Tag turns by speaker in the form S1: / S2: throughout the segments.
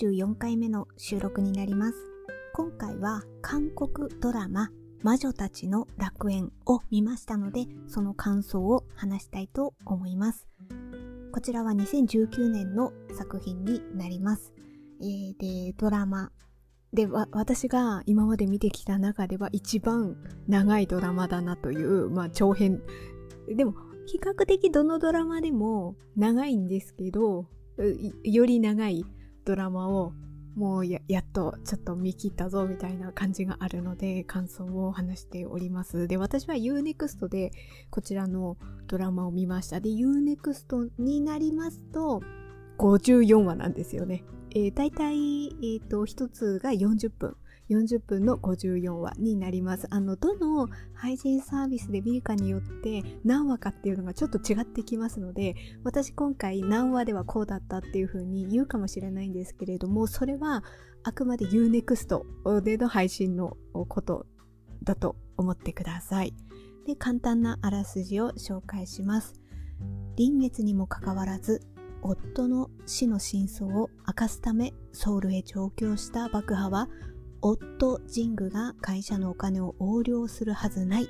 S1: 44回目の収録になります。今回は韓国ドラマ魔女たちの楽園を見ましたので、その感想を話したいと思います。こちらは2019年の作品になります。えー、で、ドラマで、私が今まで見てきた中では一番長いドラマだなという、まあ長編。でも、比較的どのドラマでも長いんですけど、より長いドラマをもうやっとちょっと見切ったぞみたいな感じがあるので感想を話しております。で、私は Unext でこちらのドラマを見ました。で、Unext になりますと54話なんですよね。えー、大体、えーと、1つが40分。40分の54話になります。あの、どの配信サービスで見るかによって何話かっていうのがちょっと違ってきますので、私今回何話ではこうだったっていう風に言うかもしれないんですけれども、それはあくまで Unext での配信のことだと思ってください。で、簡単なあらすじを紹介します。臨月にもかかわらず、夫の死の真相を明かすためソウルへ上京した爆破は夫ジングが会社のお金を横領するはずない。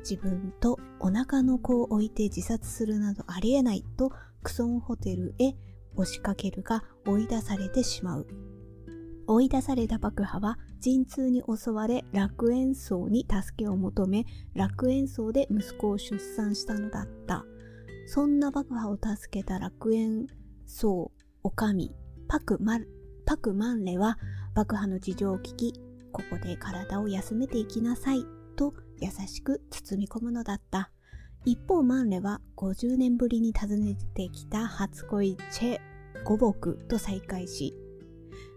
S1: 自分とお腹の子を置いて自殺するなどありえないとクソンホテルへ押しかけるが追い出されてしまう。追い出された爆破は陣痛に襲われ楽園荘に助けを求め楽園荘で息子を出産したのだった。そんな爆破を助けた楽園僧、おかみ、パクマパクマンレは爆破の事情を聞き、ここで体を休めていきなさいと優しく包み込むのだった。一方マンレは50年ぶりに訪ねてきた初恋チェ・ゴボクと再会し、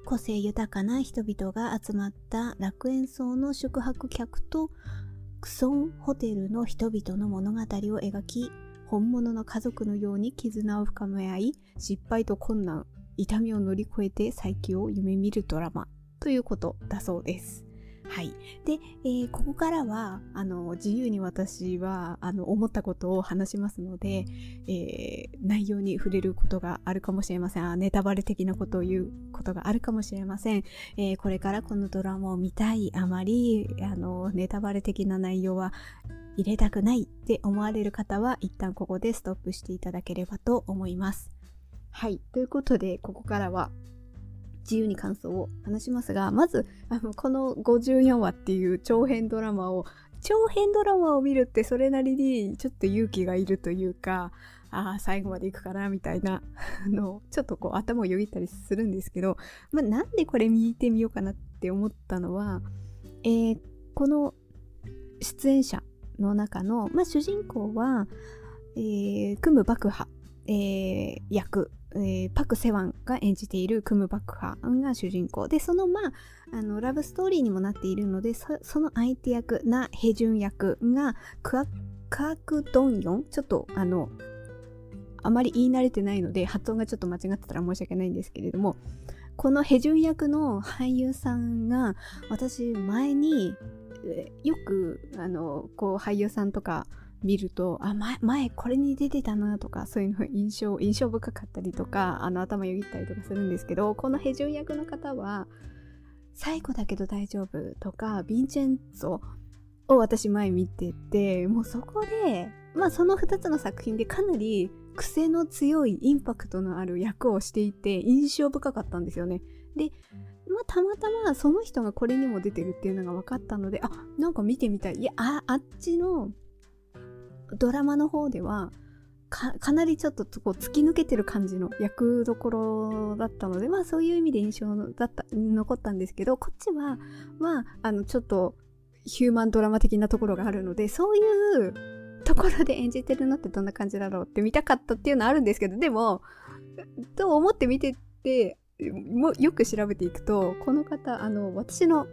S1: 個性豊かな人々が集まった楽園荘の宿泊客とクソンホテルの人々の物語を描き、本物の家族のように絆を深め合い、失敗と困難、痛みを乗り越えて再起を夢見るドラマということだそうです。はい。で、えー、ここからは、あの、自由に私は、あの、思ったことを話しますので、えー、内容に触れることがあるかもしれません。ネタバレ的なことを言うことがあるかもしれません。えー、これからこのドラマを見たい、あまり、あの、ネタバレ的な内容は入れたくないって思われる方は一旦ここでストップしていただければと思います。はい。ということで、ここからは自由に感想を話しますが、まず、あの、この54話っていう長編ドラマを、長編ドラマを見るってそれなりにちょっと勇気がいるというか、ああ、最後まで行くかな、みたいなのちょっとこう頭をよぎったりするんですけど、まあ、なんでこれ見てみようかなって思ったのは、えー、この出演者の中の、まあ、主人公は、えー、クム・バクハ、えー、役、えー、パク・セワンが演じているクム・バクハが主人公でそのまああのラブストーリーにもなっているのでその相手役なヘジュン役がクアカクドンヨン。ちょっとあのあまり言い慣れてないので発音がちょっと間違ってたら申し訳ないんですけれどもこのヘジュン役の俳優さんが私前によくあのこう俳優さんとか見るとあ前前これに出てたなとかそういうの印象印象深かったりとかあの頭よぎったりとかするんですけどこのヘジュン役の方は最後だけど大丈夫とかヴィンチェンツォを私前見ててもうそこでまあその2つの作品でかなり癖の強いインパクトのある役をしていて印象深かったんですよね。で、まあ、たまたまその人がこれにも出てるっていうのが分かったので、あ、なんか見てみたい。いや、あ、あっちのドラマの方では、かかなりちょっとこう突き抜けてる感じの役どころだったので、まあそういう意味で印象だった、残ったんですけど、こっちは、まあ、あの、ちょっとヒューマンドラマ的なところがあるので、そういうところで演じてるのってどんな感じだろうって見たかったっていうのはあるんですけど、でも、と思って見てて、もよく調べていくと、この方、あの、私の、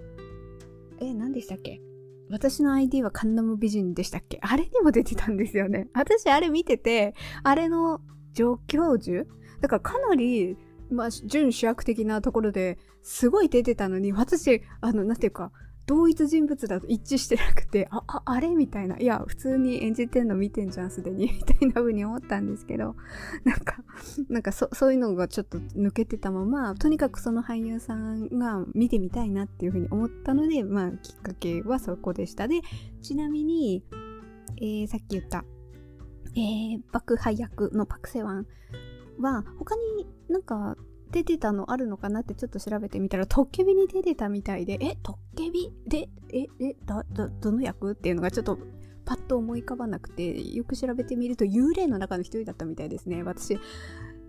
S1: え、何でしたっけ？私の ID はカンナム美人でしたっけ？あれにも出てたんですよね。私あれ見てて、あれの助教授だからかなり、まあ、準主役的なところですごい出てたのに、私、あの、なんていうか、同一人物だと一致してなくてあああれ？みたいな。いや普通に演じてんの見てんじゃんすでに。みたいな風に思ったんですけど なんかなんかそそういうのがちょっと抜けてたままとにかくその俳優さんが見てみたいなっていう風に思ったのでまあきっかけはそこでした。でちなみに、えー、さっき言ったえー、爆破役のパクセワンは他になんか出てたのあるのかなってちょっと調べてみたらトッケビに出てたみたいで。えトッケビ？でええだだどの役？っていうのがちょっとパッと思い浮かばなくてよく調べてみると幽霊の中の一人だったみたいですね。私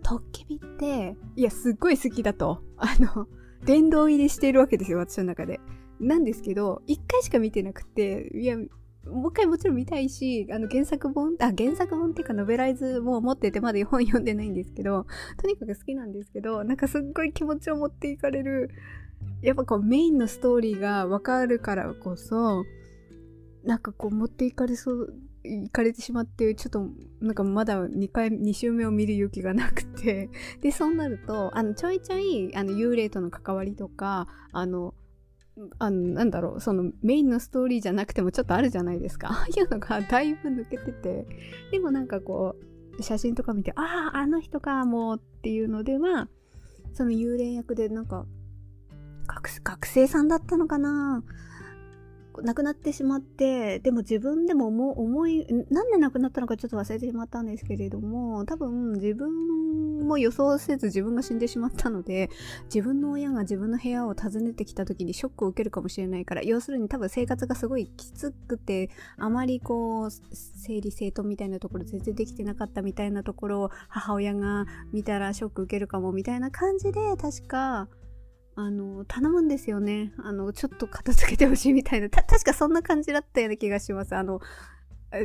S1: トッケビっていやすっごい好きだと。あの殿堂入りしているわけですよ私の中で。なんですけど一回しか見てなくていやもう一回もちろん見たいし、あの原作本、あ、原作本っていうかノベライズも持っててまだ本読んでないんですけど、とにかく好きなんですけど、なんかすっごい気持ちを持っていかれる、やっぱこうメインのストーリーがわかるからこそ、なんかこう持っていかれそう、いかれてしまって、ちょっとなんかまだ2回、2週目を見る勇気がなくて、で、そうなると、あの、ちょいちょい、あの、幽霊との関わりとか、あの、あのなんだろうそのメインのストーリーじゃなくてもちょっとあるじゃないですか。ああいうのがだいぶ抜けてて。でもなんかこう写真とか見てあああの人かもうっていうのではその幽霊役でなんか学生さんだったのかな。亡くなってしまってでも自分でも思いなんで亡くなったのかちょっと忘れてしまったんですけれども多分自分も予想せず自分が死んでしまったので自分の親が自分の部屋を訪ねてきた時にショックを受けるかもしれないから要するに多分生活がすごいきつくてあまりこう整理整頓みたいなところ全然できてなかったみたいなところを母親が見たらショック受けるかもみたいな感じで確かあの、頼むんですよね。あの、ちょっと片付けてほしいみたいな。確かそんな感じだったような気がします。あの、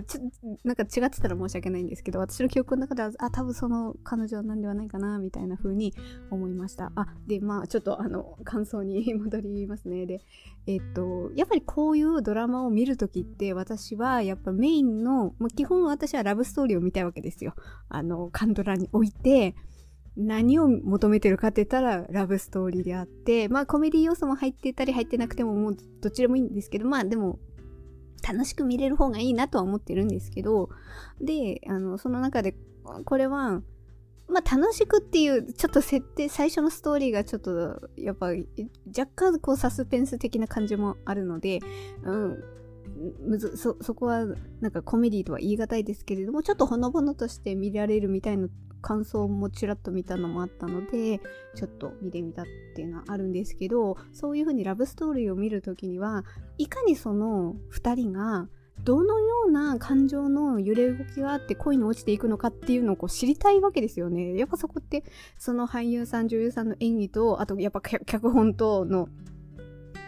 S1: ちょなんか違ってたら申し訳ないんですけど、私の記憶の中では、あ、多分その彼女なんではないかな、みたいな風に思いました。あ、で、まあ、ちょっとあの、感想に戻りますね。で、えっと、やっぱりこういうドラマを見るときって、私はやっぱメインの、まあ、基本私はラブストーリーを見たいわけですよ。あの、カンドラに置いて、何を求めてるかって言ったらラブストーリーであって、まあコメディ要素も入ってたり入ってなくてももうどっちでもいいんですけど、まあでも楽しく見れる方がいいなとは思ってるんですけど、で、あの、その中で、これは、まあ楽しくっていう、ちょっと設定、最初のストーリーがちょっと、やっぱ若干こうサスペンス的な感じもあるので、うん、むずそそこはなんかコメディとは言い難いですけれどもちょっとほのぼのとして見られるみたいな感想もちらっと見たのもあったのでちょっと見てみたっていうのはあるんですけどそういう風にラブストーリーを見る時にはいかにその2人がどのような感情の揺れ動きがあって恋に落ちていくのかっていうのをこう知りたいわけですよね。やっぱそこってその俳優さん女優さんの演技とあとやっぱ脚本との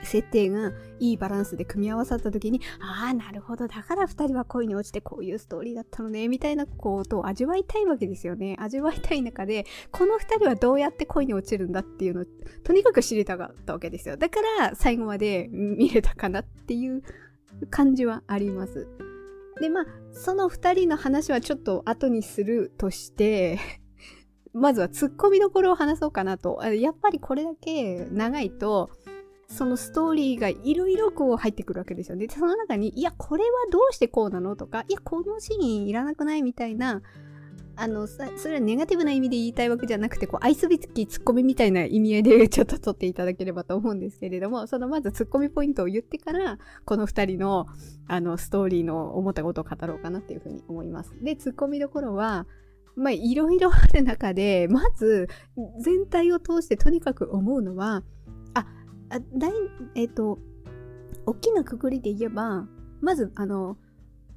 S1: 設定がいいバランスで組み合わさった時にああなるほど。だから2人は恋に落ちてこういうストーリーだったのね。みたいなことを味わいたいわけですよね。味わいたい中でこの2人はどうやって恋に落ちるんだっていうのをとにかく知りたかったわけですよ。だから最後まで見れたかなっていう感じはあります。でまあその2人の話はちょっと後にするとして まずはツッコミどころを話そうかなと。やっぱりこれだけ長いと、そのストーリーがいろいろこう入ってくるわけですよね。でその中に、いや、これはどうしてこうなのとか、いや、このシーンいらなくないみたいな、あの、それはネガティブな意味で言いたいわけじゃなくて、こう、愛想びつきツッコミみたいな意味合いでちょっと取っていただければと思うんですけれども、そのまずツッコミポイントを言ってから、この二人の、あの、ストーリーの思ったことを語ろうかなっていうふうに思います。で、ツッコミどころは、ま、いろいろある中で、まず、全体を通してとにかく思うのは、あ大えっ、ー、と大きなくくりで言えばまずあの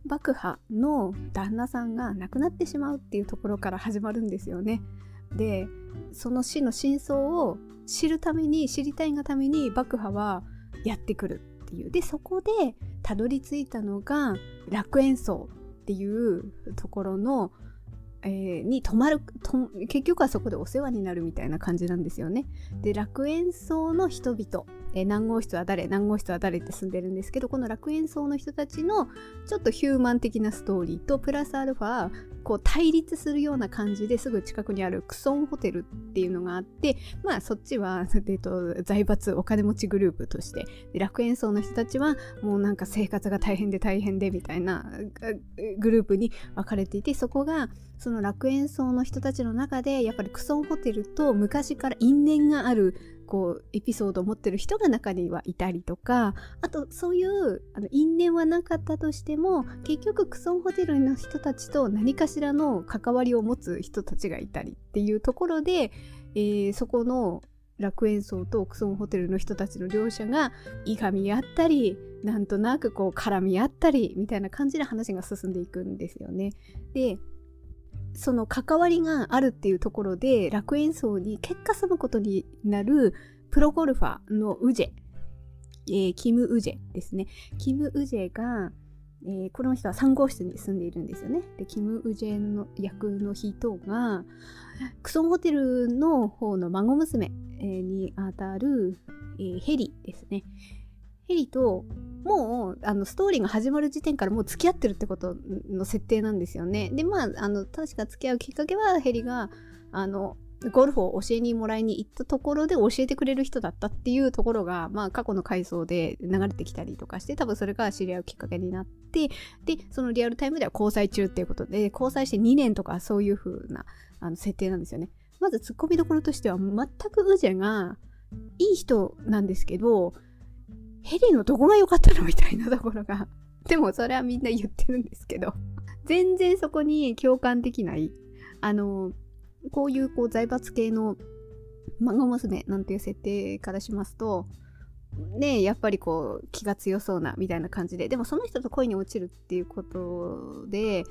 S1: 爆破の旦那さんが亡くなってしまうっていうところから始まるんですよね。でその死の真相を知るために知りたいがために爆破はやってくるっていうでそこでたどり着いたのが楽園荘っていうところのえー、に泊まると結局はそこでお世話になるみたいな感じなんですよね。で楽園荘の人々、えー、何号室は誰？何号室は誰って住んでるんですけどこの楽園荘の人たちのちょっとヒューマン的なストーリーとプラスアルファ
S2: こう対立するような感じですぐ近くにあるクソンホテルっていうのがあってまあそっちは、えっと、財閥お金持ちグループとして楽園層の人たちはもうなんか生活が大変で大変でみたいなグループに分かれていてそこがその楽園層の人たちの中でやっぱりクソンホテルと昔から因縁があるこうエピソードを持ってる人が中にはいたりとかあとそういうあの因縁はなかったとしても結局クソンホテルの人たちと何かしらの関わりを持つ人たちがいたりっていうところで、えー、そこの楽園荘とクソンホテルの人たちの両者がいがみ合ったりなんとなくこう絡み合ったりみたいな感じで話が進んでいくんですよね。でその関わりがあるっていうところで楽園荘に結果住むことになるプロゴルファーのウジェ、えー、キム・ウジェですね。キム・ウジェが、えー、この人は3号室に住んでいるんですよね。で、キム・ウジェの役の人が、クソホテルの方の孫娘、にあたる、えー、ヘリですね。ヘリともうあのストーリーが始まる時点からもう付き合ってるってことの設定なんですよね。でまああの確か付き合うきっかけはヘリがあのゴルフを教えにもらいに行ったところで教えてくれる人だったっていうところが、まあ、過去の回想で流れてきたりとかして多分それが知り合うきっかけになってでそのリアルタイムでは交際中っていうことで交際して2年とかそういう風なあな設定なんですよね。まずツッコミどころとしては全くウジェがいい人なんですけどヘリのどこが良かったのみたいなところが。でもそれはみんな言ってるんですけど。全然そこに共感できない。あの、こういうこう財閥系の孫娘なんていう設定からしますと、ねやっぱりこう気が強そうなみたいな感じででもその人と恋に落ちるっていうことで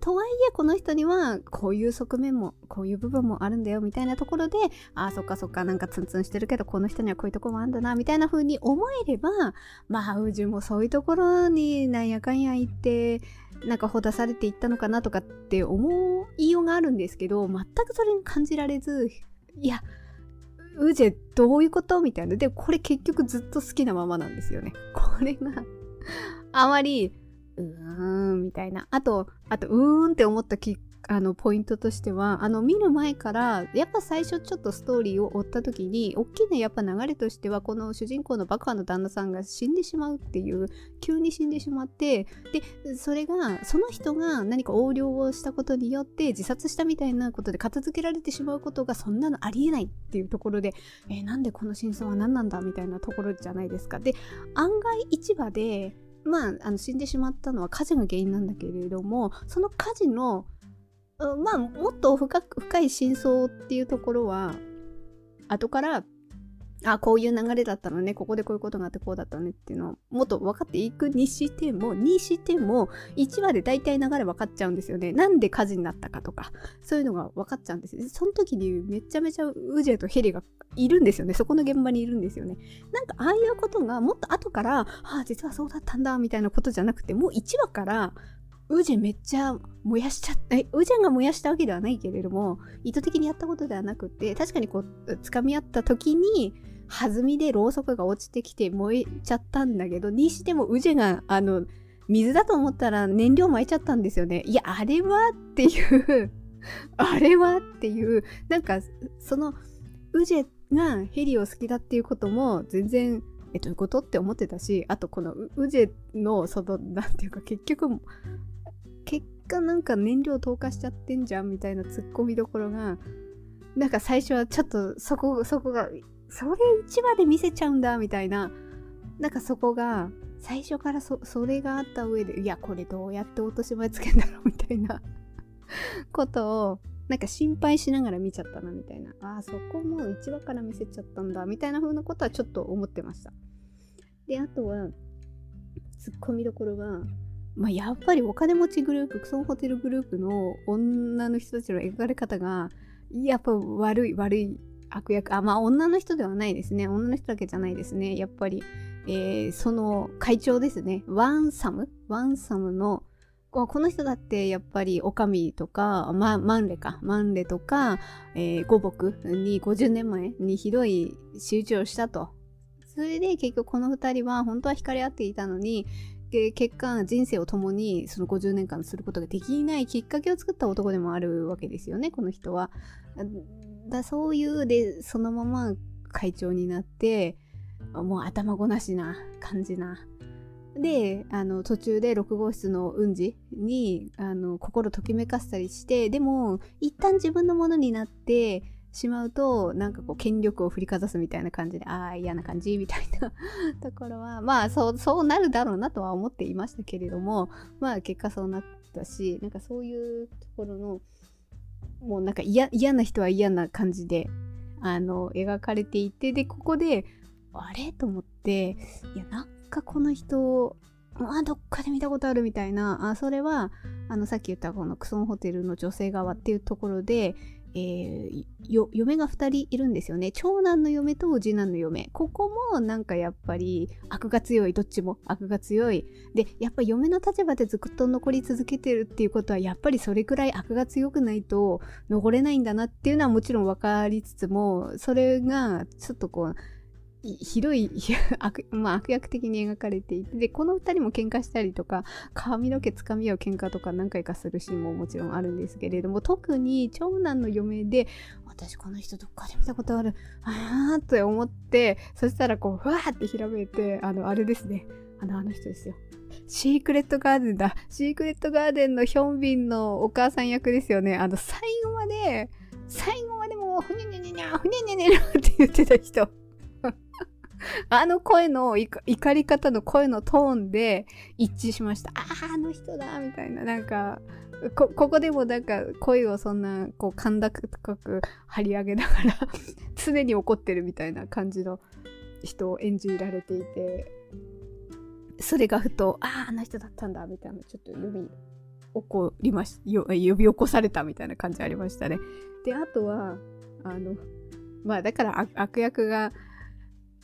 S2: とはいえこの人にはこういう側面もこういう部分もあるんだよみたいなところでああそっかそっかなんかツンツンしてるけどこの人にはこういうとこもあるんだなみたいな風に思えればまあ宇宙もそういうところになんやかんや言ってなんかほだされていったのかなとかって思いようがあるんですけど全くそれに感じられずいやウジェどういうこと？みたいな。でこれ結局ずっと好きなままなんですよね。これが あまりうーんみたいな。あと、あと、うーんって思ったきあのポイントとしてはあの見る前からやっぱ最初ちょっとストーリーを追った時に大きなやっぱ流れとしてはこの主人公の爆破の旦那さんが死んでしまうっていう急に死んでしまってでそれがその人が何か横領をしたことによって自殺したみたいなことで片付けられてしまうことがそんなのありえないっていうところで、えー、なんでこの真相は何なんだみたいなところじゃないですかで案外市場でまあ、あの死んでしまったのは火事が原因なんだけれどもその火事のまあもっと深深い真相っていうところは後からあこういう流れだったのねここでこういうことがあってこうだったねっていうのをもっと分かっていくにしてもにしても1話で大体流れ分かっちゃうんですよね。なんで火事になったかとかそういうのが分かっちゃうんですよ。その時にめちゃめちゃウジェとヘリがいるんですよね。そこの現場にいるんですよね。なんかああいうことがもっと後からああ実はそうだったんだみたいなことじゃなくてもう1話からウジェめっちゃ燃やしちゃった、ウジェが燃やしたわけではないけれども、意図的にやったことではなくて、確かにこう、掴み合った時に、弾みでろうそくが落ちてきて燃えちゃったんだけど、にしてもウジェが、あの、水だと思ったら燃料撒いちゃったんですよね。いや、あれはっていうあれはっていう、なんか、その、ウジェがヘリを好きだっていうことも全然、え、どういうことって思ってたし、あとこのウジェの、その、なんていうか結局、結果なんか燃料投下しちゃってんじゃんみたいなツッコミどころが、なんか最初はちょっとそこ、そこがそれ1話で見せちゃうんだみたいな。なんかそこが最初からそれがあった上でいやこれどうやって落とし前つけんだろうみたいな。ことをなんか心配しながら見ちゃったなみたいな。ああそこも1話から見せちゃったんだみたいな風なことはちょっと思ってました。であとはツッコミどころがまあ、やっぱりお金持ちグループクソンホテルグループの女の人たちの描かれ方がやっぱ悪い悪い悪役、あ、まあ女の人ではないですね。女の人だけじゃないですね。やっぱり、えー、その会長ですね。ワンサムワンサムの、この人だってやっぱりお上とか、ま、マンレか、マンレとか、えー、五木に50年前にひどい仕打ちをしたと。それで結局この2人は本当は惹かれ合っていたのに、結果人生を共にその50年間することができないきっかけを作った男でもあるわけですよねこの人は。だそういうでそのまま会長になってもう頭ごなしな感じな。であの途中で6号室の運事にあの心ときめかせたりしてでも一旦自分のものになってしまうとなんかこう権力を振りかざすみたいな感じでああ嫌な感じみたいな ところはまあそうそうなるだろうなとは思っていましたけれどもまあ結果そうなったしなんかそういうところのもうなんか嫌な人は嫌な感じであの描かれていてでここであれ？と思っていやなんかこの人あどっかで見たことあるみたいなあそれはあのさっき言ったこのクソンホテルの女性側っていうところでえー、嫁が2人いるんですよね。長男の嫁と次男の嫁。ここもなんかやっぱり悪が強い。どっちも。悪が強い。でやっぱ嫁の立場でずっと残り続けてるっていうことはやっぱりそれくらい悪が強くないと残れないんだなっていうのはもちろん分かりつつもそれがちょっとこうひどい 悪,、まあ、悪役的に描かれていてでこの2人も喧嘩したりとか髪の毛つかみ合う喧嘩とか何回かするシーンももちろんあるんですけれども特に長男の嫁で私この人どっかで見たことある。あーって思ってそしたらこうふわーってひらめいてあのあれですね。あのあの人ですよ。シークレットガーデンだ。シークレットガーデンのヒョンビンのお母さん役ですよね。あの最後まで最後までもうふにゃにゃにゃにゃふにゃにゃにゃって言ってた人。あの声の怒り方の声のトーンで一致しました。ああ、あの人だみたいな。なんかこ、ここでもなんか声をそんなこう甲高く張り上げながら 常に怒ってるみたいな感じの人を演じられていて、それがふと、ああ、あの人だったんだみたいな、ちょっと呼び起こりました呼び起こされたみたいな感じありましたね。で、あとは、あの、まあだから悪役が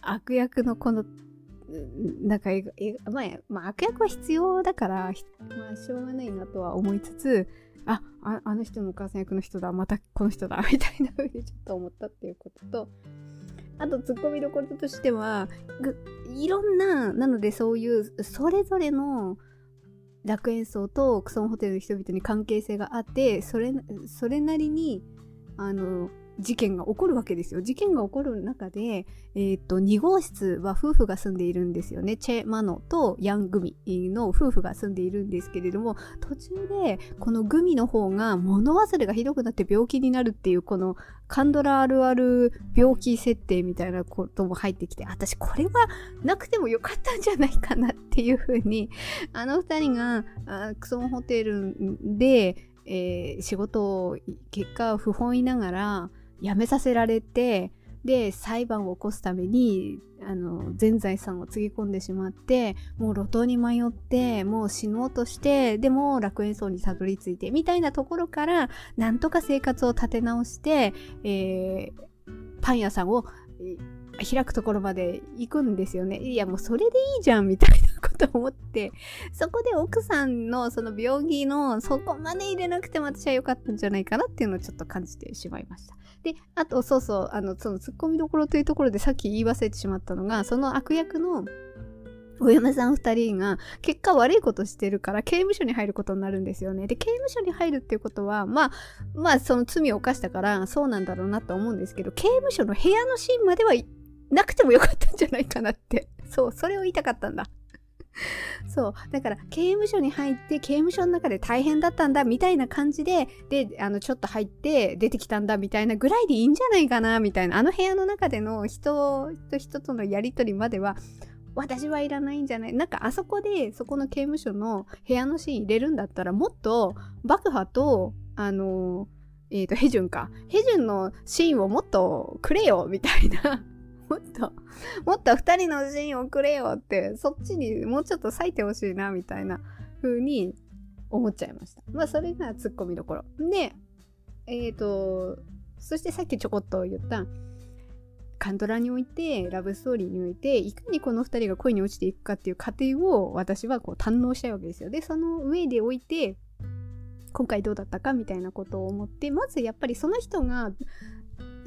S2: 悪役のこのなんかまあ、まあ、悪役は必要だから、まあ、しょうがないなとは思いつつあああの人のお母さん役の人だまたこの人だ みたいな風にちょっと思ったっていうこととあとツッコミどころとしてはいろんななのでそういうそれぞれの楽園荘とクソンホテルの人々に関係性があってそれそれなりにあの事件が起こるわけですよ。事件が起こる中で、えー、と、2号室は夫婦が住んでいるんですよね。チェ・マノとヤン・グミの夫婦が住んでいるんですけれども、途中でこのグミの方が物忘れがひどくなって病気になるっていう、このカンドラあるある病気設定みたいなことも入ってきて、私これはなくてもよかったんじゃないかなっていうふうに、あの二人がクソンホテルで、えー、仕事を結果不本意ながら辞めさせられてで裁判を起こすためにあの全財産をつぎ込んでしまってもう路頭に迷ってもう死のうとしてでも楽園層にたどり着いてみたいなところからなんとか生活を立て直して、えー、パン屋さんを開くところまで行くんですよね。いやもうそれでいいじゃんみたいなこと思ってそこで奥さんのその病気のそこまで入れなくても私は良かったんじゃないかなっていうのをちょっと感じてしまいました。で、あと、そうそう、あの、そのツッコミどころというところでさっき言い忘れてしまったのが、その悪役のお嫁さん2人が結果悪いことしてるから刑務所に入ることになるんですよね。で、刑務所に入るっていうことは、まあ、まあ、その罪を犯したからそうなんだろうなと思うんですけど、刑務所の部屋のシーンまではなくてもよかったんじゃないかなって。そう、それを言いたかったんだ。そう。だから、刑務所に入って、刑務所の中で大変だったんだ、みたいな感じで、で、あの、ちょっと入って出てきたんだ、みたいなぐらいでいいんじゃないかな、みたいな。あの部屋の中での人と人とのやりとりまでは、私はいらないんじゃないなんかあそこでそこの刑務所の部屋のシーン入れるんだったらもっと爆破とあのえっ、ー、とヘジュンかヘジュンのシーンをもっとくれよみたいなもっと、もっと二人のシーンをくれよって、そっちにもうちょっと割いてほしいな、みたいな風に思っちゃいました。まあ、それがツッコミどころ。で、えっ、ー、と、そしてさっきちょこっと言った、カントラにおいて、ラブストーリーにおいて、いかにこの二人が恋に落ちていくかっていう過程を私はこう堪能したいわけですよ。で、その上でおいて、今回どうだったかみたいなことを思って、まずやっぱりその人が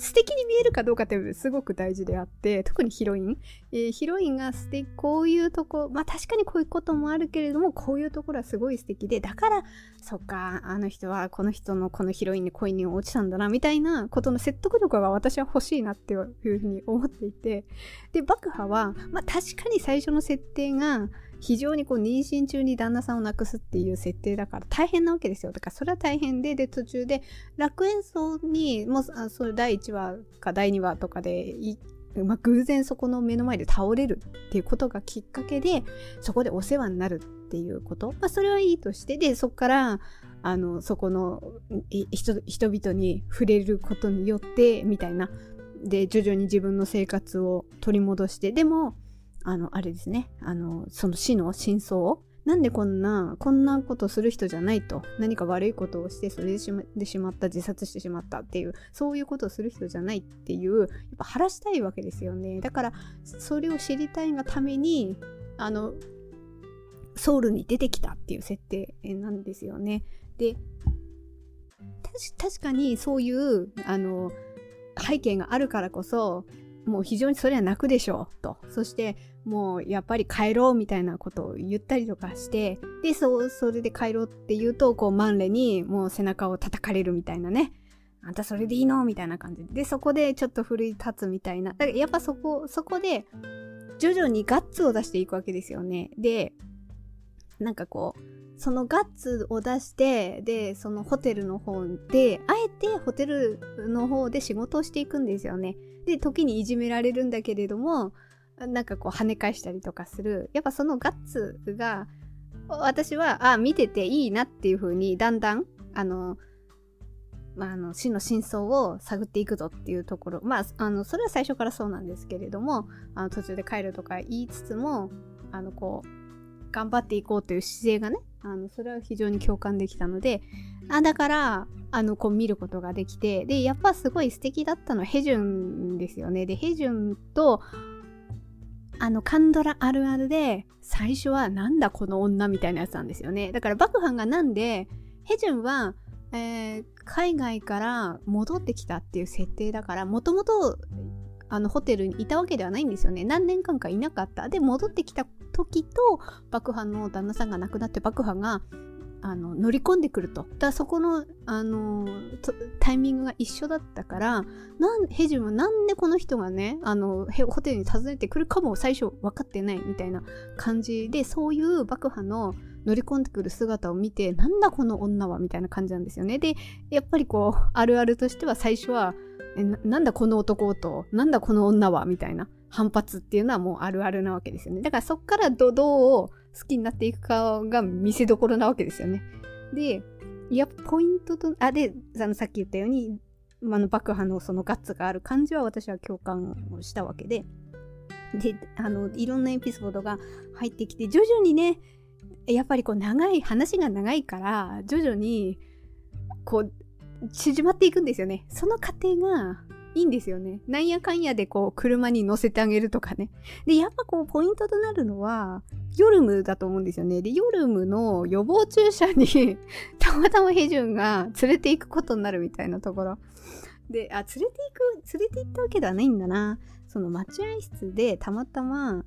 S2: 素敵に見えるかどうかってすごく大事であって特にヒロイン、えー、ヒロインが素敵こういうとこまあ確かにこういうこともあるけれどもこういうところはすごい素敵でだからそっかあの人はこの人のこのヒロインに恋に落ちたんだなみたいなことの説得力が私は欲しいなっていうふうに思っていて。で爆破はまあ確かに最初の設定が非常にこう妊娠中に旦那さんを亡くすっていう設定だから大変なわけですよ。だからそれは大変で、で、途中で楽園荘に、もう、あそれ第1話か第2話とかでまあ、偶然そこの目の前で倒れるっていうことがきっかけで、そこでお世話になるっていうこと。まあ、それはいいとして、で、そこから、あの、そこの人々に触れることによって、みたいな。で、徐々に自分の生活を取り戻して、でも、あの、あれですね、あの、その死の真相を、なんでこんな、こんなことする人じゃないと、何か悪いことをして、それでしまでしまった、自殺してしまったっていう、そういうことをする人じゃないっていう、やっぱ晴らしたいわけですよね。だから、それを知りたいがために、あの、ソウルに出てきたっていう設定なんですよね。で、確かにそういう、あの、背景があるからこそ、もう非常にそれは泣くでしょうと。そしてもうやっぱり帰ろうみたいなことを言ったりとかして、で、そう、それで帰ろうって言うと、こうマンレにもう背中を叩かれるみたいなね。あんたそれでいいのみたいな感じで。で、そこでちょっと奮い立つみたいな。だからやっぱそこ、そこで徐々にガッツを出していくわけですよね。で、なんかこう、そのガッツを出して、で、そのホテルの方で、あえてホテルの方で仕事をしていくんですよね。で時にいじめられるんだけれどもなんかこう跳ね返したりとかするやっぱそのガッツが私はあ見てていいなっていう風にだんだんあのまあ、あの死の真相を探っていくぞっていうところまああのそれは最初からそうなんですけれどもあの途中で帰るとか言いつつもあのこう頑張っていこうという姿勢がねあのそれは非常に共感できたのであだからあのこう見ることができてでやっぱすごい素敵だったのはヘジュンですよね。でヘジュンとあのカンドラあるあるで最初はなんだこの女みたいなやつなんですよね。だからバクハンがなんでヘジュンは、えー、海外から戻ってきたっていう設定だからもともとあのホテルにいたわけではないんですよね。何年間かいなかった。で戻ってきた時と爆破の旦那さんが亡くなって爆破があの乗り込んでくると。だそこの、あのタイミングが一緒だったからなんヘジュンはなんでこの人がねあのホテルに訪ねてくるかも最初分かってないみたいな感じでそういう爆破の乗り込んでくる姿を見てなんだこの女はみたいな感じなんですよね。でやっぱりこうあるあるとしては最初はえなんだこの男となんだこの女はみたいな反発っていうのはもうあるあるなわけですよね。だからそっからどどう好きになっていくかが見せどころなわけですよね。で、いや、ポイントと、あ、で、あのさっき言ったように、あの爆破のそのガッツがある感じは私は共感をしたわけで、で、あの、いろんなエピソードが入ってきて、徐々にね、やっぱりこう長い、話が長いから、徐々に、こう、縮まっていくんですよね。その過程が、いいんですよね。なんやかんやでこう車に乗せてあげるとかね。で、やっぱこうポイントとなるのは、ヨルムだと思うんですよね。で、ヨルムの予防注射に たまたまヘジュンが連れて行くことになるみたいなところ。で、あ、連れて行く、連れて行ったわけではないんだな。その待合室でたまたま、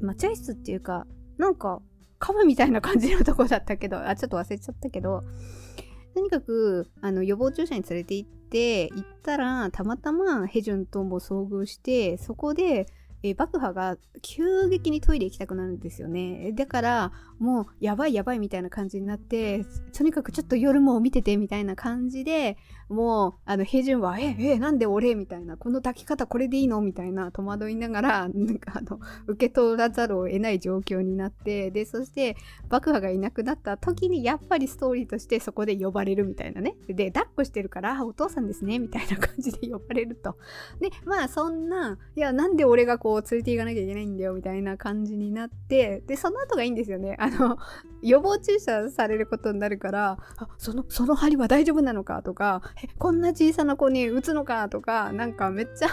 S2: 待合室っていうか、なんか、カフェみたいな感じのとこだったけど、あ、ちょっと忘れちゃったけど、とにかくあの予防注射に連れて行って行ったらたまたまヘジュンとも遭遇してそこでえ爆破が急激にトイレ行きたくなるんですよね。だから、もうやばいやばいみたいな感じになって、とにかくちょっと夜も見ててみたいな感じで、もう、あの、平準は、え、え、なんで俺？みたいな、この抱き方これでいいの？みたいな戸惑いながら、なんかあの、受け取らざるを得ない状況になって、で、そして、爆破がいなくなった時に、やっぱりストーリーとしてそこで呼ばれるみたいなね。で、抱っこしてるから、お父さんですね、みたいな感じで呼ばれると。で、まあ、そんな、いや、なんで俺がこう、連れて行かなきゃいけないんだよ、みたいな感じになって、で、その後がいいんですよね。あの、予防注射されることになるから、あ、その、その針は大丈夫なのか？とか、え、こんな小さな子に打つのか？とか、なんかめっちゃ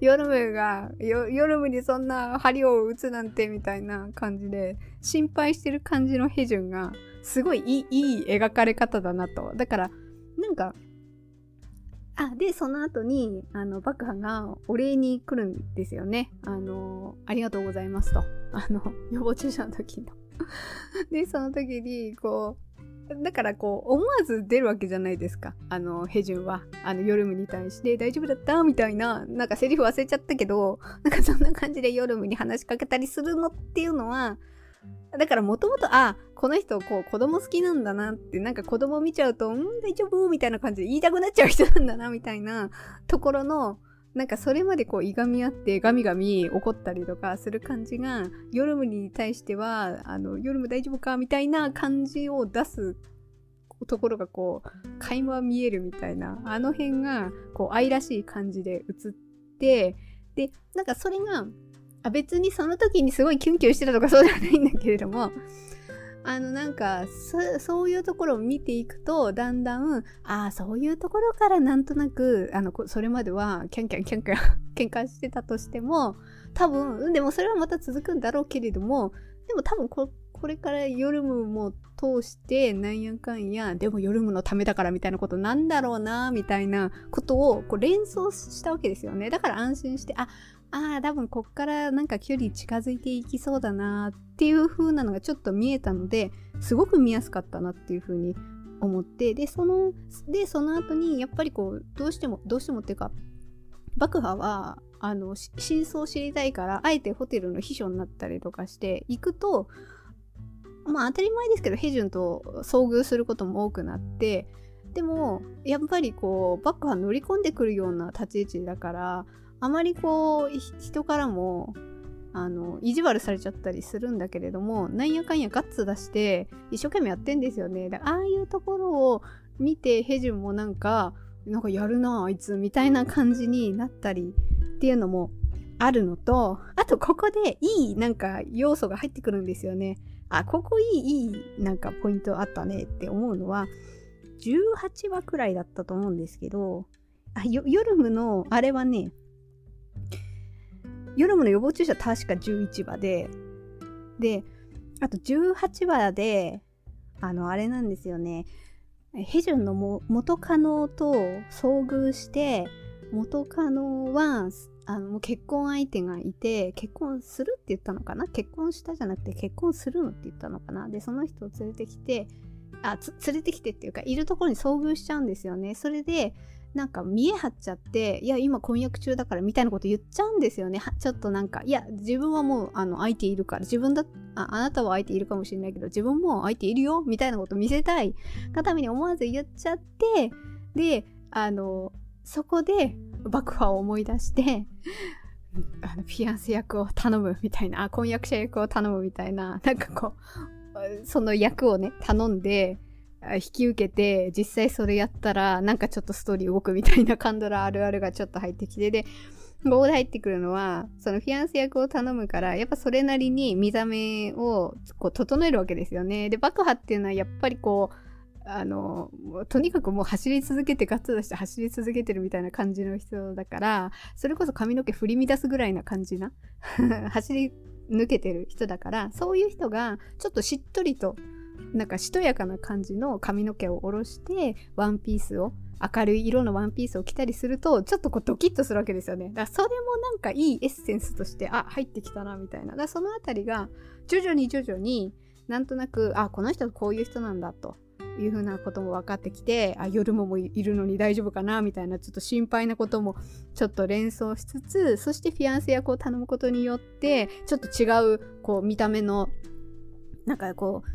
S2: ヨルムが、ヨルムにそんな針を打つなんてみたいな感じで、心配してる感じのヘジュンが、すごいいい、いい描かれ方だなと。だから、なんか、あでその後にあの爆破がお礼に来るんですよね。あのありがとうございますと。あの予防注射の時の。でその時にこうだからこう思わず出るわけじゃないですか。あのヘジュンは。あのヨルムに対して大丈夫だった？みたいな。なんかセリフ忘れちゃったけどなんかそんな感じでヨルムに話しかけたりするのっていうのはだからもともと、あ、この人、こう、子供好きなんだなって、なんか子供見ちゃうと、うん、大丈夫？みたいな感じで言いたくなっちゃう人なんだな、みたいなところの、なんかそれまでこう、いがみ合って、ガミガミ怒ったりとかする感じが、ヨルムに対しては、あの、ヨルム大丈夫かみたいな感じを出すところがこう、垣間見えるみたいな、あの辺が、こう、愛らしい感じで映って、で、なんかそれが、あ別にその時にすごいキュンキュンしてたとかそうではないんだけれどもあのなんかそういうところを見ていくとだんだんああそういうところからなんとなくあのそれまではキャンキャンキャンキャン 喧嘩してたとしても多分でもそれはまた続くんだろうけれどもでも多分ここれからヨルムも通してなんやかんやでもヨルムのためだからみたいなことなんだろうなみたいなことをこう連想したわけですよね。だから安心してあああ、多分こっからなんか距離近づいていきそうだなっていう風なのがちょっと見えたのですごく見やすかったなっていう風に思ってでそのでその後にやっぱりこうどうしてもどうしてもっていうか爆破はあの真相を知りたいからあえてホテルの秘書になったりとかして行くとまあ当たり前ですけどヘジュンと遭遇することも多くなってでもやっぱりこう爆破乗り込んでくるような立ち位置だからあまりこう人からもあの意地悪されちゃったりするんだけれどもなんやかんやガッツ出して一生懸命やってんですよね。だああいうところを見てヘジュンもなんかなんかやるなあいつみたいな感じになったりっていうのもあるのとあとここでいいなんか要素が入ってくるんですよね。あここいいいいなんかポイントあったねって思うのは18話くらいだったと思うんですけどあヨルムのあれはねヨルムの予防注射確か11話で、で、あと18話で、あの、あれなんですよね。ヘジュンの元カノと遭遇して、元カノは、あの、結婚相手がいて、結婚するって言ったのかな？結婚したじゃなくて結婚するのって言ったのかな？で、その人を連れてきて、あ、連れてきてっていうか、いるところに遭遇しちゃうんですよね。それで、なんか見え張っちゃっていや今婚約中だからみたいなこと言っちゃうんですよね。ちょっとなんかいや自分はもうあの相手いるから自分だああなたは相手いるかもしれないけど自分も相手いるよみたいなこと見せたい。がために思わず言っちゃってであのそこで爆破を思い出して あのフィアンセ役を頼むみたいな。婚約者役を頼むみたいな。なんかこうその役をね頼んで引き受けて実際それやったらなんかちょっとストーリー動くみたいなカンドラあるあるがちょっと入ってきてでここで入ってくるのはそのフィアンセ役を頼むからやっぱそれなりに見た目をこう整えるわけですよね。で爆破っていうのはやっぱりこうあのとにかくもう走り続けてガッツ出して走り続けてるみたいな感じの人だからそれこそ髪の毛振り乱すぐらいな感じな？走り抜けてる人だからそういう人がちょっとしっとりとなんかしとやかな感じの髪の毛を下ろしてワンピースを明るい色のワンピースを着たりするとちょっとこうドキッとするわけですよね。だからそれもなんかいいエッセンスとしてあ入ってきたなみたいな。だからそのあたりが徐々に徐々になんとなくあこの人こういう人なんだというふうなことも分かってきてあ夜ももいるのに大丈夫かなみたいなちょっと心配なこともちょっと連想しつつそしてフィアンセ役を頼むことによってちょっと違うこう見た目のなんかこう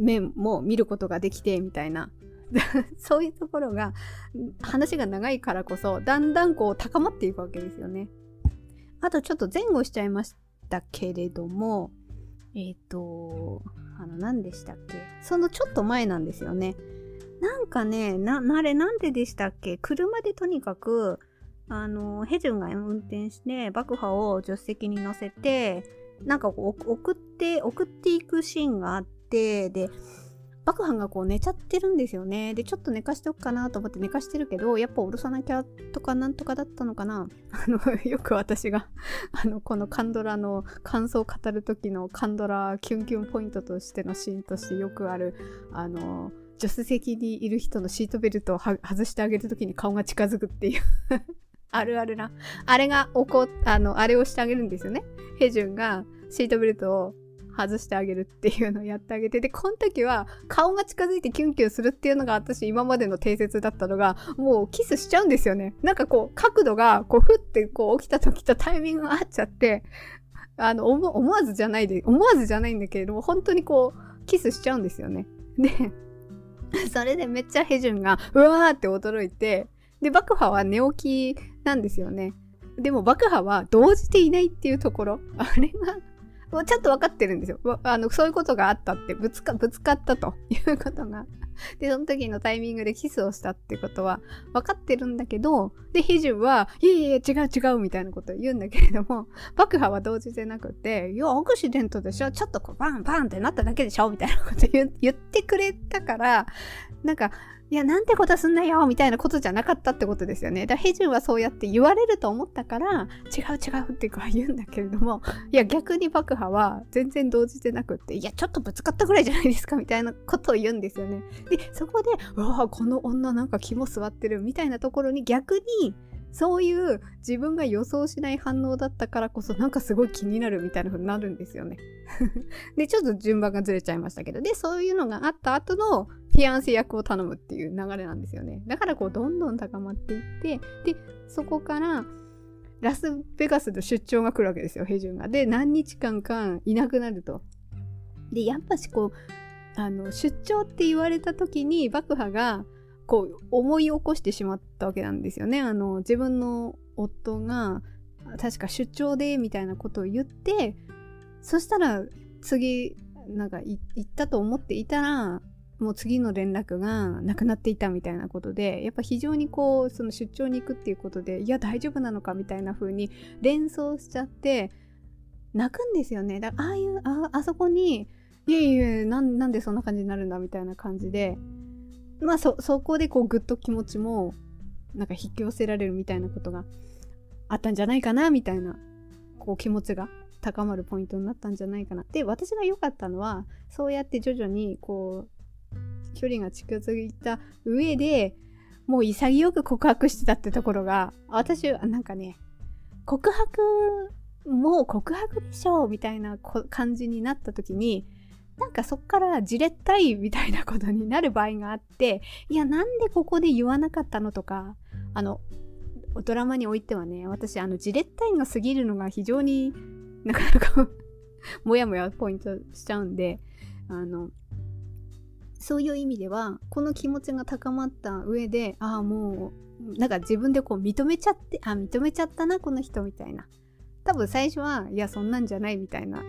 S2: 面も見ることができてみたいな そういうところが話が長いからこそだんだんこう高まっていくわけですよね。あとちょっと前後しちゃいましたけれどもえっ、ー、とあの何でしたっけ？そのちょっと前なんですよね。なんかねなあれなんででしたっけ？車でとにかくあのヘジュンが運転して爆破を助手席に乗せてなんか送って送っていくシーンがあってで爆破がこう寝ちゃってるんですよねでちょっと寝かしておくかなと思って寝かしてるけどやっぱ下ろさなきゃとかなんとかだったのかな あのよく私が あのこのカンドラの感想を語る時のカンドラキュンキュンポイントとしてのシーンとしてよくあるあの助手席にいる人のシートベルトを外してあげるときに顔が近づくっていう あるあるな。あれが起こあの、あれをしてあげるんですよね。ヘジュンがシートベルトを外してあげるっていうのをやってあげてでこの時は顔が近づいてキュンキュンするっていうのが私今までの定説だったのがもうキスしちゃうんですよね。なんかこう角度がこうふってこう起きた時とタイミングが合っちゃってあの思わずじゃないで思わずじゃないんだけれども本当にこうキスしちゃうんですよね。で それでめっちゃヘジュンがうわーって驚いてで爆破は寝起きなんですよね。でも爆破は動じていないっていうところ。あれがちゃんと分かってるんですよ。あの、そういうことがあったって、ぶつか、ぶつかったと いうことが。で、その時のタイミングでキスをしたってことは分かってるんだけど、で、ヒジュンは、いやいや違う違うみたいなことを言うんだけれども、爆破は動じてなくて、いや、アクシデントでしょちょっとこうバンバンってなっただけでしょみたいなこと言言ってくれたから、なんか、いや、なんてことすんなよみたいなことじゃなかったってことですよね。だからヘジュンはそうやって言われると思ったから、違う違うっていうか言うんだけれども、いや、逆に爆破は全然動じてなくって、いや、ちょっとぶつかったぐらいじゃないですかみたいなことを言うんですよね。で、そこで、わあこの女なんか肝座ってるみたいなところに逆に、そういう自分が予想しない反応だったからこそなんかすごい気になるみたいな風になるんですよね。で、ちょっと順番がずれちゃいましたけど、で、そういうのがあった後のフィアンセ役を頼むっていう流れなんですよね。だからこうどんどん高まっていって、で、そこからラスベガスの出張が来るわけですよ、ヘジュンが。で、何日間かいなくなると。で、やっぱしこう、あの、出張って言われた時に爆破がこう思い起こしてしまったわけなんですよね。あの自分の夫が確か出張でみたいなことを言ってそしたら次なんか行ったと思っていたらもう次の連絡がなくなっていたみたいなことでやっぱ非常にこうその出張に行くっていうことでいや大丈夫なのかみたいな風に連想しちゃって泣くんですよねだからああいうああそこにいえいえなんでそんな感じになるんだみたいな感じでまあそそこでこうぐっと気持ちもなんか引き寄せられるみたいなことがあったんじゃないかなみたいなこう気持ちが高まるポイントになったんじゃないかな。で私が良かったのはそうやって徐々にこう距離が近づいた上でもう潔く告白してたってところが私はなんかね告白もう告白でしょうみたいな感じになった時になんかそっからじれったいみたいなことになる場合があっていやなんでここで言わなかったのとかあのドラマにおいてはね私あのじれったいが過ぎるのが非常になかなかもやもやポイントしちゃうんであのそういう意味ではこの気持ちが高まった上でああもうなんか自分でこう認めちゃってあ認めちゃったなこの人みたいな。多分最初はいやそんなんじゃないみたいな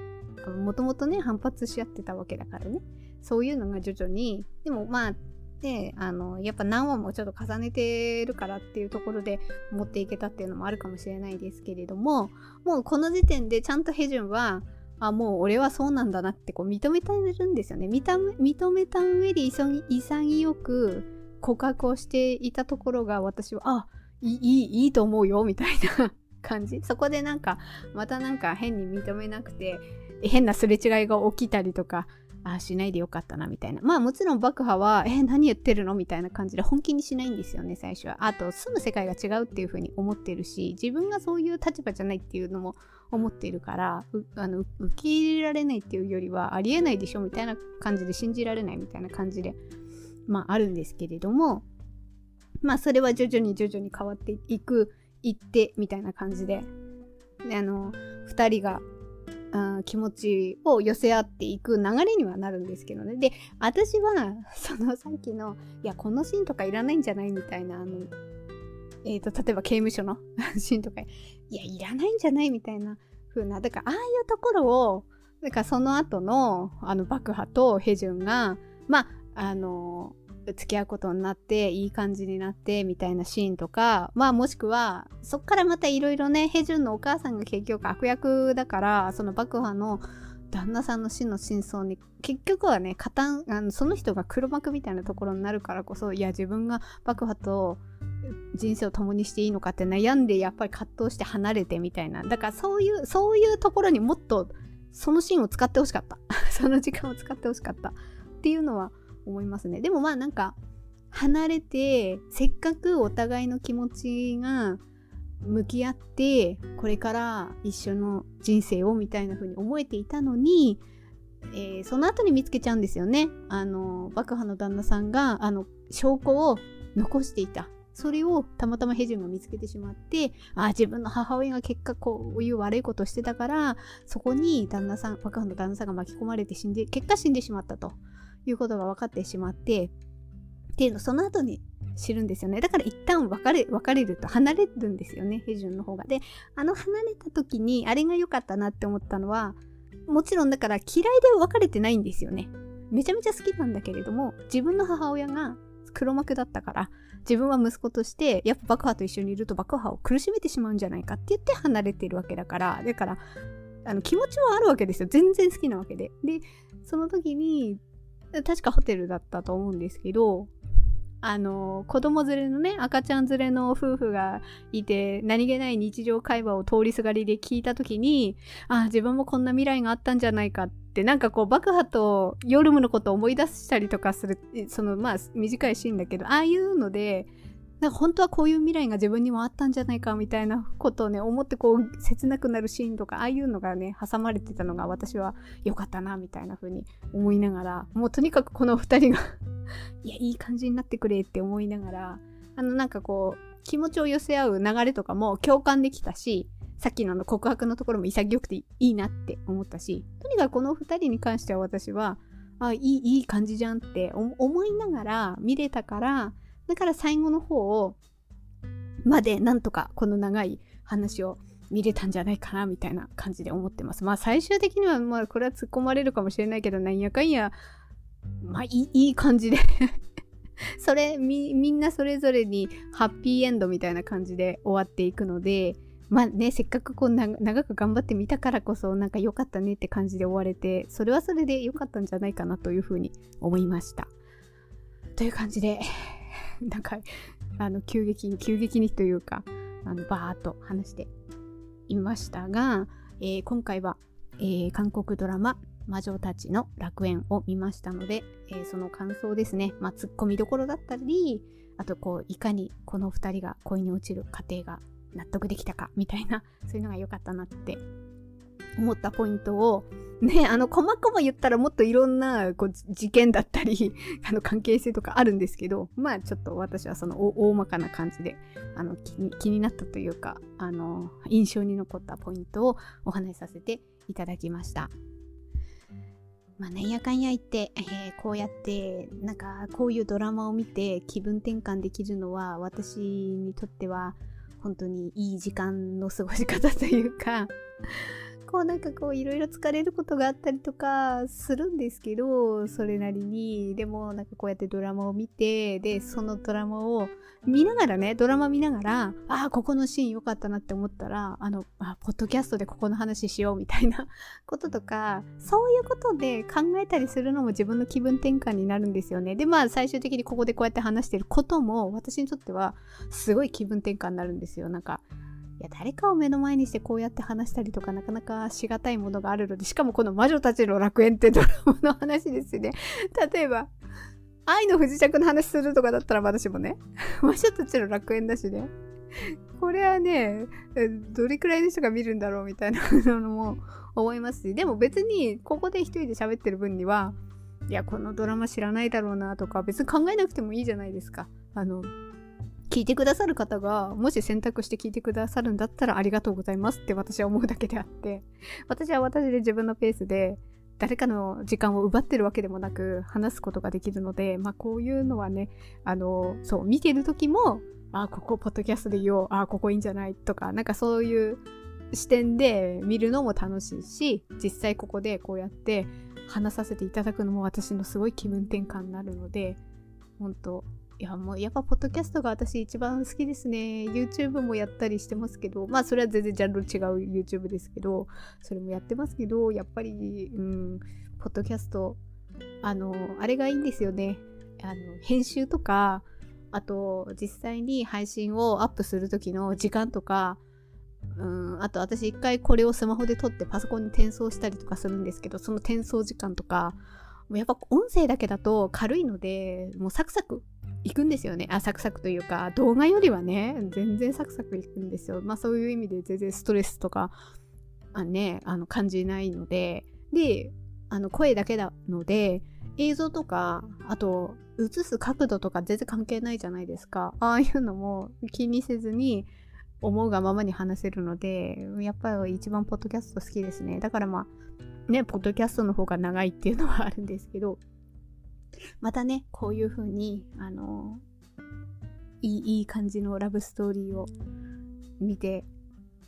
S2: もともとね反発し合ってたわけだからね。そういうのが徐々にでもまあであのやっぱ何話もちょっと重ねてるからっていうところで持っていけたっていうのもあるかもしれないですけれどももうこの時点でちゃんとヘジュンはあもう俺はそうなんだなってこう認めてるんですよね。認めた上で潔く告白をしていたところが私はあいいいいと思うよみたいな感じ。そこでなんかまたなんか変に認めなくて変なすれ違いが起きたりとかああしないでよかったなみたいな。まあもちろん爆破はえ何言ってるのみたいな感じで本気にしないんですよね最初は。あと住む世界が違うっていう風に思ってるし自分がそういう立場じゃないっていうのも思っているからあの受け入れられないっていうよりはありえないでしょみたいな感じで信じられないみたいな感じでまああるんですけれどもまあそれは徐々に徐々に変わっていくいってみたいな感じであの2人があ気持ちを寄せ合っていく流れにはなるんですけどね。で、私は、そのさっきの、いや、このシーンとかいらないんじゃないみたいな、あの、えっ、ー、と、例えば刑務所の シーンとか、いや、いらないんじゃないみたいな風な、だから、ああいうところを、だからその後の、あの、爆破とヘジュンが、まあ、あの、付き合うことになっていい感じになってみたいなシーンとかまあもしくはそっからまたいろいろねヘジュンのお母さんが結局悪役だからその爆破の旦那さんの死の真相に結局はね加担あのその人が黒幕みたいなところになるからこそいや自分が爆破と人生を共にしていいのかって悩んでやっぱり葛藤して離れてみたいな。だからそういうそういうところにもっとそのシーンを使ってほしかった。その時間を使ってほしかった。っていうのは思いますね。でもまあなんか離れてせっかくお互いの気持ちが向き合ってこれから一緒の人生をみたいな風に思えていたのに、えー、その後に見つけちゃうんですよね。あの爆破の旦那さんがあの証拠を残していた。それをたまたまヘジュンが見つけてしまってあ自分の母親が結果こういう悪いことをしてたからそこに旦那さん爆破の旦那さんが巻き込まれて死んで結果死んでしまったということが分かってしまってっていうのその後に知るんですよね。だから一旦別れ、別れると離れるんですよね、ヘジュンの方が。で、あの離れた時にあれが良かったなって思ったのは、もちろんだから嫌いで別れてないんですよね。めちゃめちゃ好きなんだけれども、自分の母親が黒幕だったから、自分は息子として、やっぱ爆破と一緒にいると爆破を苦しめてしまうんじゃないかって言って離れてるわけだから、だから、あの気持ちはあるわけですよ。全然好きなわけで。で、その時に、確かホテルだったと思うんですけど、あの子供連れのね赤ちゃん連れの夫婦がいて何気ない日常会話を通りすがりで聞いた時にあ自分もこんな未来があったんじゃないかってなんかこう爆破とヨルムのことを思い出したりとかするそのまあ短いシーンだけどああいうのでなんか本当はこういう未来が自分にもあったんじゃないかみたいなことをね思ってこう切なくなるシーンとかああいうのがね挟まれてたのが私は良かったなみたいな風に思いながらもうとにかくこの2人が いやいい感じになってくれって思いながらあのなんかこう気持ちを寄せ合う流れとかも共感できたしさっきのあの告白のところも潔くていいなって思ったしとにかくこの2人に関しては私はあいいいい感じじゃんって思いながら見れたからだから最後の方をまでなんとかこの長い話を見れたんじゃないかなみたいな感じで思ってます。まあ最終的にはまあこれは突っ込まれるかもしれないけどなんやかんやまあいいいい感じで それみみんなそれぞれにハッピーエンドみたいな感じで終わっていくのでまあねせっかくこう長く頑張ってみたからこそなんか良かったねって感じで終われてそれはそれで良かったんじゃないかなというふうに思いました。という感じで なんかあの急激に急激にというかあのバーッと話していましたが、えー、今回は、えー、韓国ドラマ「魔女たちの楽園」を見ましたので、えー、その感想ですね、まあ、ツッコミどころだったりあとこういかにこの2人が恋に落ちる過程が納得できたかみたいなそういうのが良かったなって思ったポイントをね、あの、細々言ったらもっといろんなこう事件だったり、あの、関係性とかあるんですけど、まあ、ちょっと私はその大まかな感じで、あの気に、気になったというか、あの、印象に残ったポイントをお話しさせていただきました。まあ、なんやかんや言って、えー、こうやって、なんか、こういうドラマを見て気分転換できるのは、私にとっては、本当にいい時間の過ごし方というか、構なんかこういろいろ疲れることがあったりとかするんですけどそれなりに。でもなんかこうやってドラマを見てでそのドラマを見ながらねドラマ見ながらああここのシーン良かったなって思ったらあのあポッドキャストでここの話しようみたいな こととかそういうことで考えたりするのも自分の気分転換になるんですよね。でまあ最終的にここでこうやって話してることも私にとってはすごい気分転換になるんですよ。なんかいや誰かを目の前にしてこうやって話したりとかなかなかしがたいものがあるのでしかもこの魔女たちの楽園ってドラマの話ですよね。例えば愛の不時着の話するとかだったら私もね 魔女たちの楽園だしね。これはねどれくらいの人が見るんだろうみたいなのも 思いますしでも別にここで一人で喋ってる分にはいやこのドラマ知らないだろうなとか別に考えなくてもいいじゃないですか。あの聞いてくださる方がもし選択して聞いてくださるんだったらありがとうございますって私は思うだけであって私は私で自分のペースで誰かの時間を奪ってるわけでもなく話すことができるのでまあこういうのはねあのそう見てる時もあここポッドキャストで言おうあここいいんじゃないとかなんかそういう視点で見るのも楽しいし実際ここでこうやって話させていただくのも私のすごい気分転換になるので本当いやもうやっぱポッドキャストが私一番好きですね。YouTube もやったりしてますけどまあそれは全然ジャンル違う YouTube ですけどそれもやってますけどやっぱりうんポッドキャストあのあれがいいんですよね。あの編集とかあと実際に配信をアップする時の時間とかうんあと私一回これをスマホで撮ってパソコンに転送したりとかするんですけどその転送時間とかもやっぱ音声だけだと軽いのでもうサクサクいくんですよね。あサクサクというか動画よりはね全然サクサクいくんですよ。まあそういう意味で全然ストレスとかあねあの感じないので。であの声だけなので映像とかあと映す角度とか全然関係ないじゃないですか。ああいうのも気にせずに思うがままに話せるのでやっぱり一番ポッドキャスト好きですね。だからまあねポッドキャストの方が長いっていうのはあるんですけど。またねこういう風にあのいいいい感じのラブストーリーを見て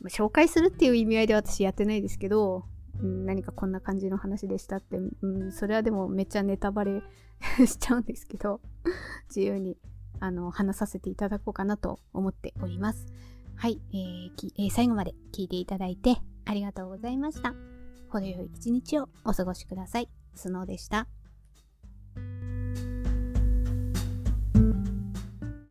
S2: ま紹介するっていう意味合いで私やってないですけど、うん、何かこんな感じの話でしたって、うん、それはでもめっちゃネタバレ しちゃうんですけど自由にあの話させていただこうかなと思っております。はい、えーきえー、最後まで聞いていただいてありがとうございました。程よい一日をお過ごしください。スノーでした。